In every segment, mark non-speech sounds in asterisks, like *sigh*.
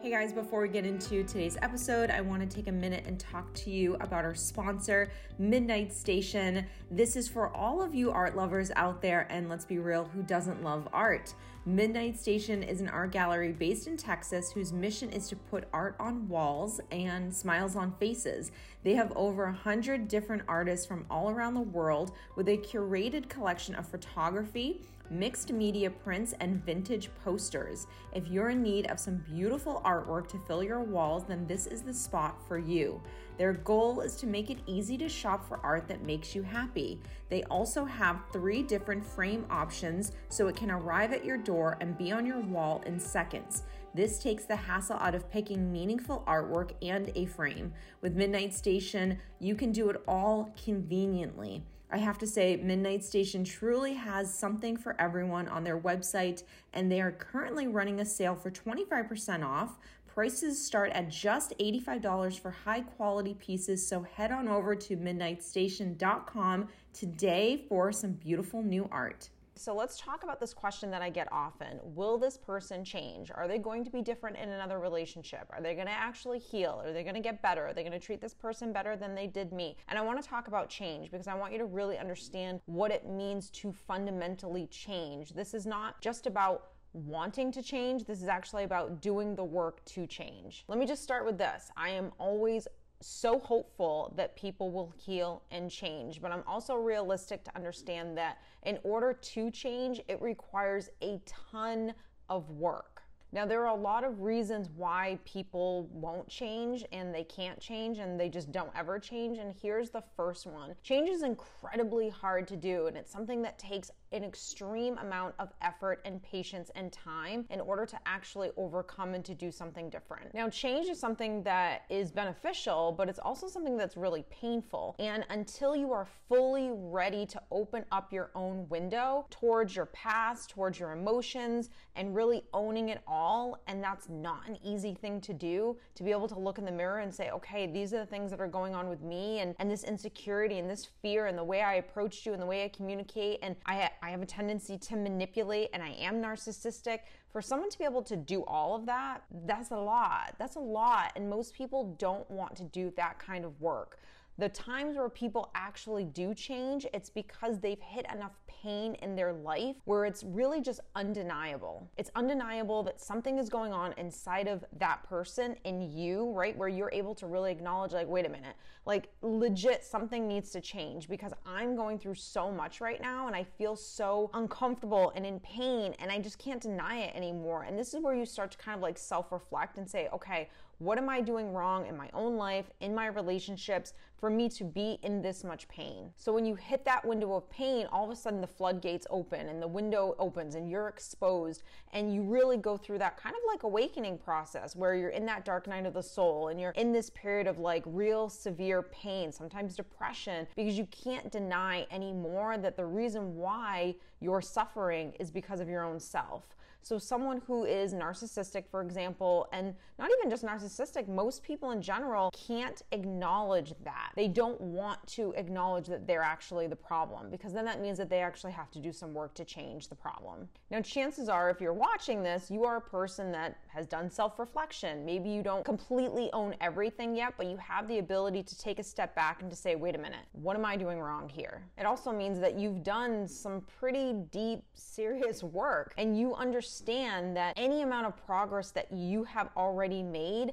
Hey guys, before we get into today's episode, I want to take a minute and talk to you about our sponsor, Midnight Station. This is for all of you art lovers out there, and let's be real, who doesn't love art? Midnight Station is an art gallery based in Texas whose mission is to put art on walls and smiles on faces. They have over a hundred different artists from all around the world with a curated collection of photography mixed media prints, and vintage posters. If you're in need of some beautiful artwork to fill your walls, then this is the spot for you. Their goal is to make it easy to shop for art that makes you happy. They also have three different frame options so it can arrive at your door and be on your wall in seconds. This takes the hassle out of picking meaningful artwork and a frame. With Midnight Station, you can do it all conveniently. I have to say, Midnight Station truly has something for everyone on their website, and they are currently running a sale for 25% off. Prices start at just $85 for high quality pieces, so head on over to midnightstation.com today for some beautiful new art. So let's talk about this question that I get often. Will this person change? Are they going to be different in another relationship? Are they going to actually heal? Are they going to get better? Are they going to treat this person better than they did me? And I want to talk about change because I want you to really understand what it means to fundamentally change. This is not just about wanting to change. This is actually about doing the work to change. Let me just start with this. I am always so hopeful that people will heal and change, but I'm also realistic to understand that in order to change, it requires a ton of work. Now, there are a lot of reasons why people won't change and they can't change and they just don't ever change. And here's the first one change is incredibly hard to do, and it's something that takes an extreme amount of effort and patience and time in order to actually overcome and to do something different. Now, change is something that is beneficial, but it's also something that's really painful. And until you are fully ready to open up your own window towards your past, towards your emotions, and really owning it all, and that's not an easy thing to do, to be able to look in the mirror and say, okay, these are the things that are going on with me, and, and this insecurity and this fear, and the way I approached you, and the way I communicate, and I I have a tendency to manipulate and I am narcissistic. For someone to be able to do all of that, that's a lot. That's a lot. And most people don't want to do that kind of work. The times where people actually do change, it's because they've hit enough pain in their life where it's really just undeniable. It's undeniable that something is going on inside of that person in you, right? Where you're able to really acknowledge, like, wait a minute, like, legit, something needs to change because I'm going through so much right now and I feel so uncomfortable and in pain and I just can't deny it anymore. And this is where you start to kind of like self reflect and say, okay, what am I doing wrong in my own life, in my relationships for me to be in this much pain? So when you hit that window of pain, all of a sudden the floodgates open and the window opens and you're exposed and you really go through that kind of like awakening process where you're in that dark night of the soul and you're in this period of like real severe pain, sometimes depression, because you can't deny anymore that the reason why you're suffering is because of your own self. So someone who is narcissistic, for example, and not even just narcissistic, narcissistic, most people in general can't acknowledge that. They don't want to acknowledge that they're actually the problem because then that means that they actually have to do some work to change the problem. Now, chances are, if you're watching this, you are a person that has done self reflection. Maybe you don't completely own everything yet, but you have the ability to take a step back and to say, wait a minute, what am I doing wrong here? It also means that you've done some pretty deep, serious work and you understand that any amount of progress that you have already made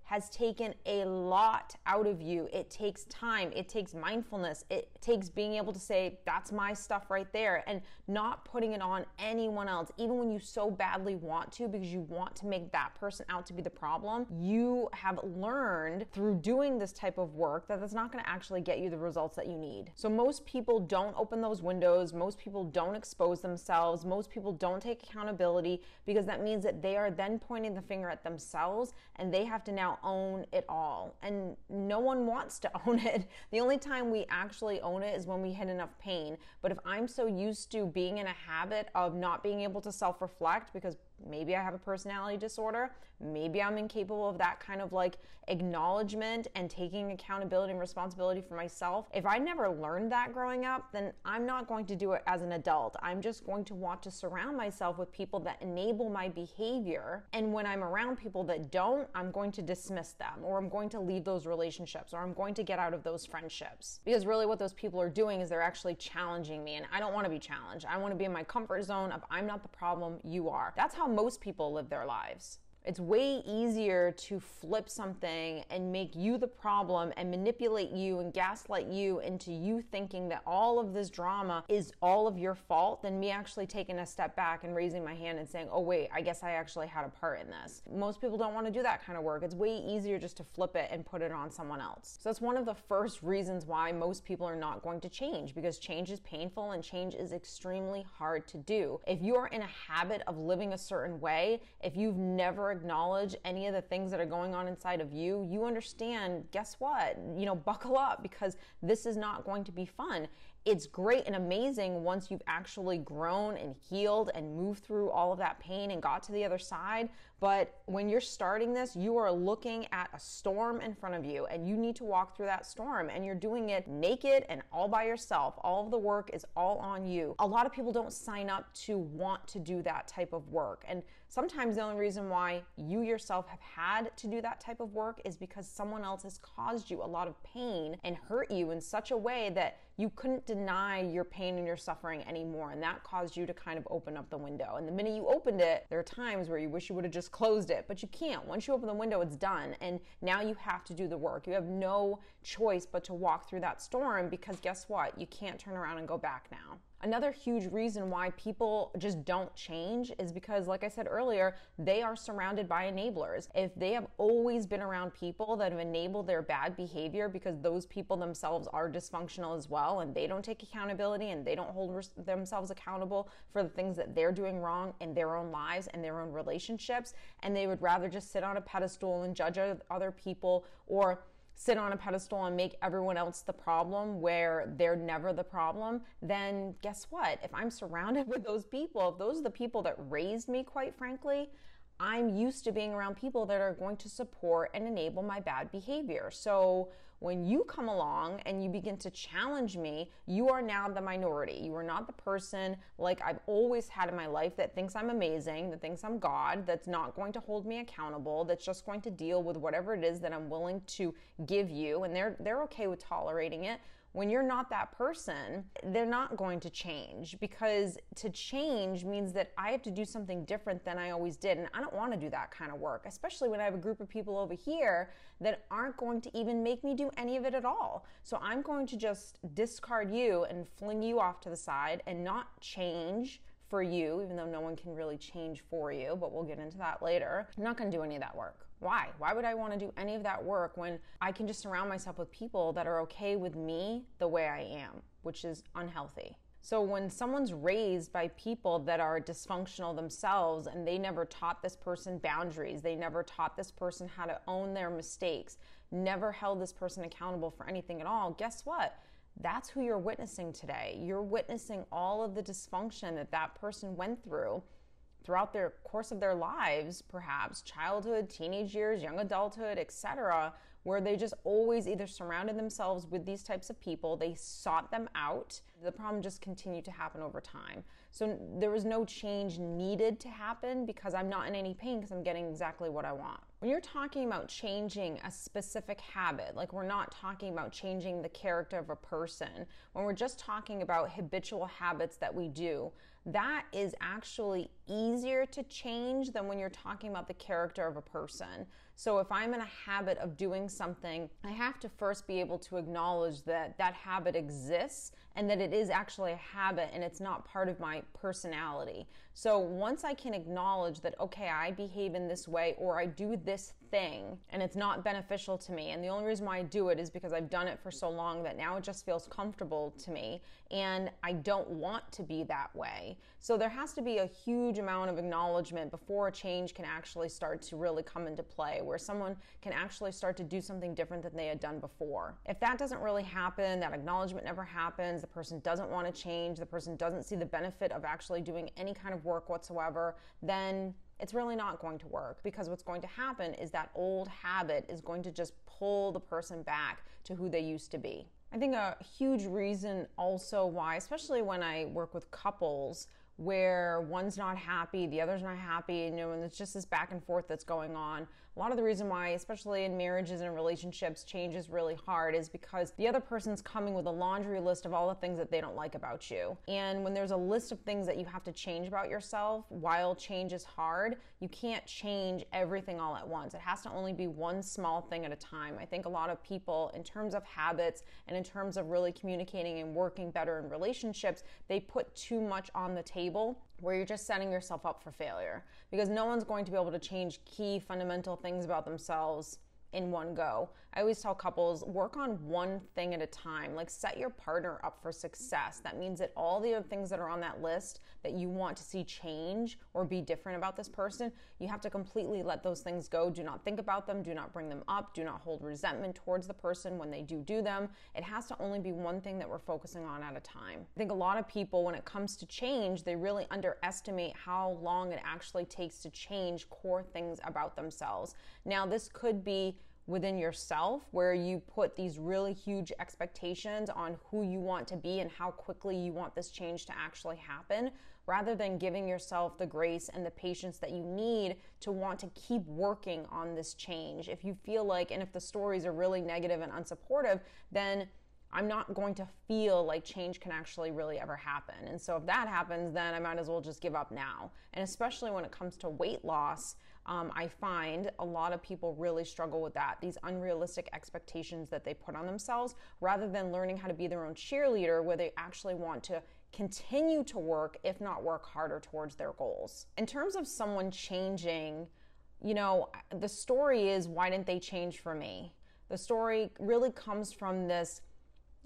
has taken a lot out of you. It takes time, it takes mindfulness, it takes being able to say, that's my stuff right there, and not putting it on anyone else, even when you so badly want to, because you want to make that person out to be the problem. You have learned through doing this type of work that that's not going to actually get you the results that you need. So, most people don't open those windows, most people don't expose themselves, most people don't take accountability because that means that they are then pointing the finger at themselves and they have to now own it all. And no one wants to *laughs* own it. The only time we actually own it is when we hit enough pain. But if I'm so used to being in a habit of not being able to self reflect because Maybe I have a personality disorder. Maybe I'm incapable of that kind of like acknowledgement and taking accountability and responsibility for myself. If I never learned that growing up, then I'm not going to do it as an adult. I'm just going to want to surround myself with people that enable my behavior. And when I'm around people that don't, I'm going to dismiss them or I'm going to leave those relationships or I'm going to get out of those friendships. Because really, what those people are doing is they're actually challenging me. And I don't want to be challenged. I want to be in my comfort zone of I'm not the problem, you are. That's how most people live their lives. It's way easier to flip something and make you the problem and manipulate you and gaslight you into you thinking that all of this drama is all of your fault than me actually taking a step back and raising my hand and saying, oh, wait, I guess I actually had a part in this. Most people don't want to do that kind of work. It's way easier just to flip it and put it on someone else. So that's one of the first reasons why most people are not going to change because change is painful and change is extremely hard to do. If you are in a habit of living a certain way, if you've never acknowledge any of the things that are going on inside of you, you understand, guess what? You know, buckle up because this is not going to be fun it's great and amazing once you've actually grown and healed and moved through all of that pain and got to the other side. But when you're starting this, you are looking at a storm in front of you and you need to walk through that storm and you're doing it naked and all by yourself. All of the work is all on you. A lot of people don't sign up to want to do that type of work. And sometimes the only reason why you yourself have had to do that type of work is because someone else has caused you a lot of pain and hurt you in such a way that you couldn't deny your pain and your suffering anymore. And that caused you to kind of open up the window. And the minute you opened it, there are times where you wish you would have just closed it, but you can't. Once you open the window, it's done. And now you have to do the work. You have no choice but to walk through that storm because guess what? You can't turn around and go back now. Another huge reason why people just don't change is because, like I said earlier, they are surrounded by enablers. If they have always been around people that have enabled their bad behavior because those people themselves are dysfunctional as well and they don't take accountability and they don't hold res- themselves accountable for the things that they're doing wrong in their own lives and their own relationships, and they would rather just sit on a pedestal and judge other people or sit on a pedestal and make everyone else the problem where they're never the problem, then guess what? If I'm surrounded *laughs* with those people, if those are the people that raised me, quite frankly, I'm used to being around people that are going to support and enable my bad behavior. So when you come along and you begin to challenge me, you are now the minority. You are not the person like I've always had in my life that thinks I'm amazing, that thinks I'm God, that's not going to hold me accountable, that's just going to deal with whatever it is that I'm willing to give you and they're they're okay with tolerating it when you're not that person, they're not going to change because to change means that I have to do something different than I always did. And I don't want to do that kind of work, especially when I have a group of people over here that aren't going to even make me do any of it at all. So I'm going to just discard you and fling you off to the side and not change for you, even though no one can really change for you, but we'll get into that later. I'm not going to do any of that work. Why? Why would I want to do any of that work when I can just surround myself with people that are okay with me the way I am, which is unhealthy? So when someone's raised by people that are dysfunctional themselves and they never taught this person boundaries, they never taught this person how to own their mistakes, never held this person accountable for anything at all, guess what? That's who you're witnessing today. You're witnessing all of the dysfunction that that person went through throughout their course of their lives, perhaps childhood, teenage years, young adulthood, etc., where they just always either surrounded themselves with these types of people, they sought them out. The problem just continued to happen over time. So there was no change needed to happen because I'm not in any pain because I'm getting exactly what I want. When you're talking about changing a specific habit, like we're not talking about changing the character of a person, when we're just talking about habitual habits that we do, that is actually easier to change than when you're talking about the character of a person. So if I'm in a habit of doing something, I have to first be able to acknowledge that that habit exists and that it is actually a habit and it's not part of my personality. So once I can acknowledge that, okay, I behave in this way or I do this thing and it's not beneficial to me, and the only reason why I do it is because I've done it for so long that now it just feels comfortable to me and I don't want to be that way. So there has to be a huge amount of acknowledgement before a change can actually start to really come into play, where someone can actually start to do something different than they had done before. If that doesn't really happen, that acknowledgement never happens, the person doesn't want to change, the person doesn't see the benefit of actually doing any kind of work whatsoever, then it's really not going to work because what's going to happen is that old habit is going to just pull the person back to who they used to be. I think a huge reason also why, especially when I work with couples, where one's not happy, the other's not happy, you know, and it's just this back and forth that's going on. A lot of the reason why, especially in marriages and relationships, change is really hard is because the other person's coming with a laundry list of all the things that they don't like about you. And when there's a list of things that you have to change about yourself, while change is hard, you can't change everything all at once. It has to only be one small thing at a time. I think a lot of people, in terms of habits and in terms of really communicating and working better in relationships, they put too much on the table where you're just setting yourself up for failure because no one's going to be able to change key fundamental things about themselves in one go. I always tell couples work on one thing at a time. Like set your partner up for success. That means that all the other things that are on that list that you want to see change or be different about this person, you have to completely let those things go. Do not think about them, do not bring them up, do not hold resentment towards the person when they do do them. It has to only be one thing that we're focusing on at a time. I think a lot of people when it comes to change, they really underestimate how long it actually takes to change core things about themselves. Now, this could be within yourself where you put these really huge expectations on who you want to be and how quickly you want this change to actually happen rather than giving yourself the grace and the patience that you need to want to keep working on this change. If you feel like, and if the stories are really negative and unsupportive, then I'm not going to feel like change can actually really ever happen. And so if that happens, then I might as well just give up now. And especially when it comes to weight loss, um, I find a lot of people really struggle with that these unrealistic expectations that they put on themselves rather than learning how to be their own cheerleader where they actually want to continue to work, if not work harder towards their goals. In terms of someone changing, you know, the story is why didn't they change for me? The story really comes from this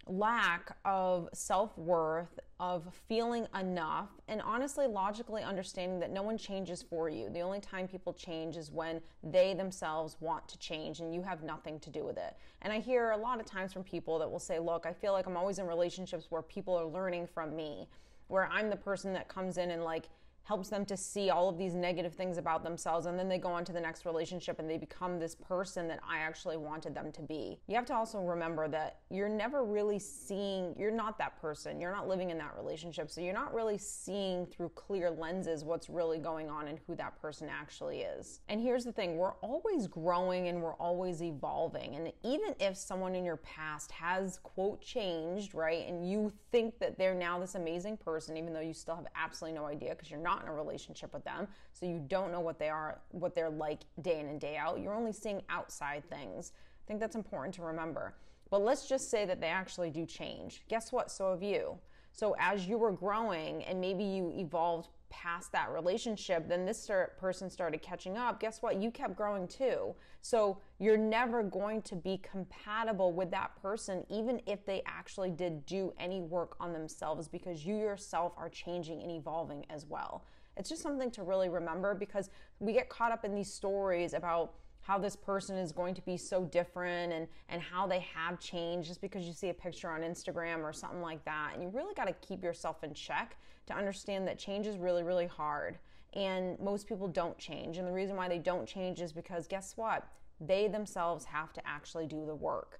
lack of self worth, of feeling enough, and honestly, logically understanding that no one changes for you. The only time people change is when they themselves want to change and you have nothing to do with it. And I hear a lot of times from people that will say, Look, I feel like I'm always in relationships where people are learning from me, where I'm the person that comes in and like, helps them to see all of these negative things about themselves and then they go on to the next relationship and they become this person that I actually wanted them to be. You have to also remember that you're never really seeing you're not that person. You're not living in that relationship. So you're not really seeing through clear lenses what's really going on and who that person actually is. And here's the thing, we're always growing and we're always evolving. And even if someone in your past has quote changed, right? And you think that they're now this amazing person even though you still have absolutely no idea because you're not not in a relationship with them, so you don't know what they are, what they're like day in and day out. You're only seeing outside things. I think that's important to remember. But let's just say that they actually do change. Guess what? So have you. So as you were growing and maybe you evolved past that relationship, then this start, person started catching up. Guess what? You kept growing too. So you're never going to be compatible with that person, even if they actually did do any work on themselves, because you yourself are changing and evolving as well. It's just something to really remember because we get caught up in these stories about how this person is going to be so different and and how they have changed just because you see a picture on Instagram or something like that. And you really got to keep yourself in check to understand that change is really really hard and most people don't change. And the reason why they don't change is because guess what? They themselves have to actually do the work.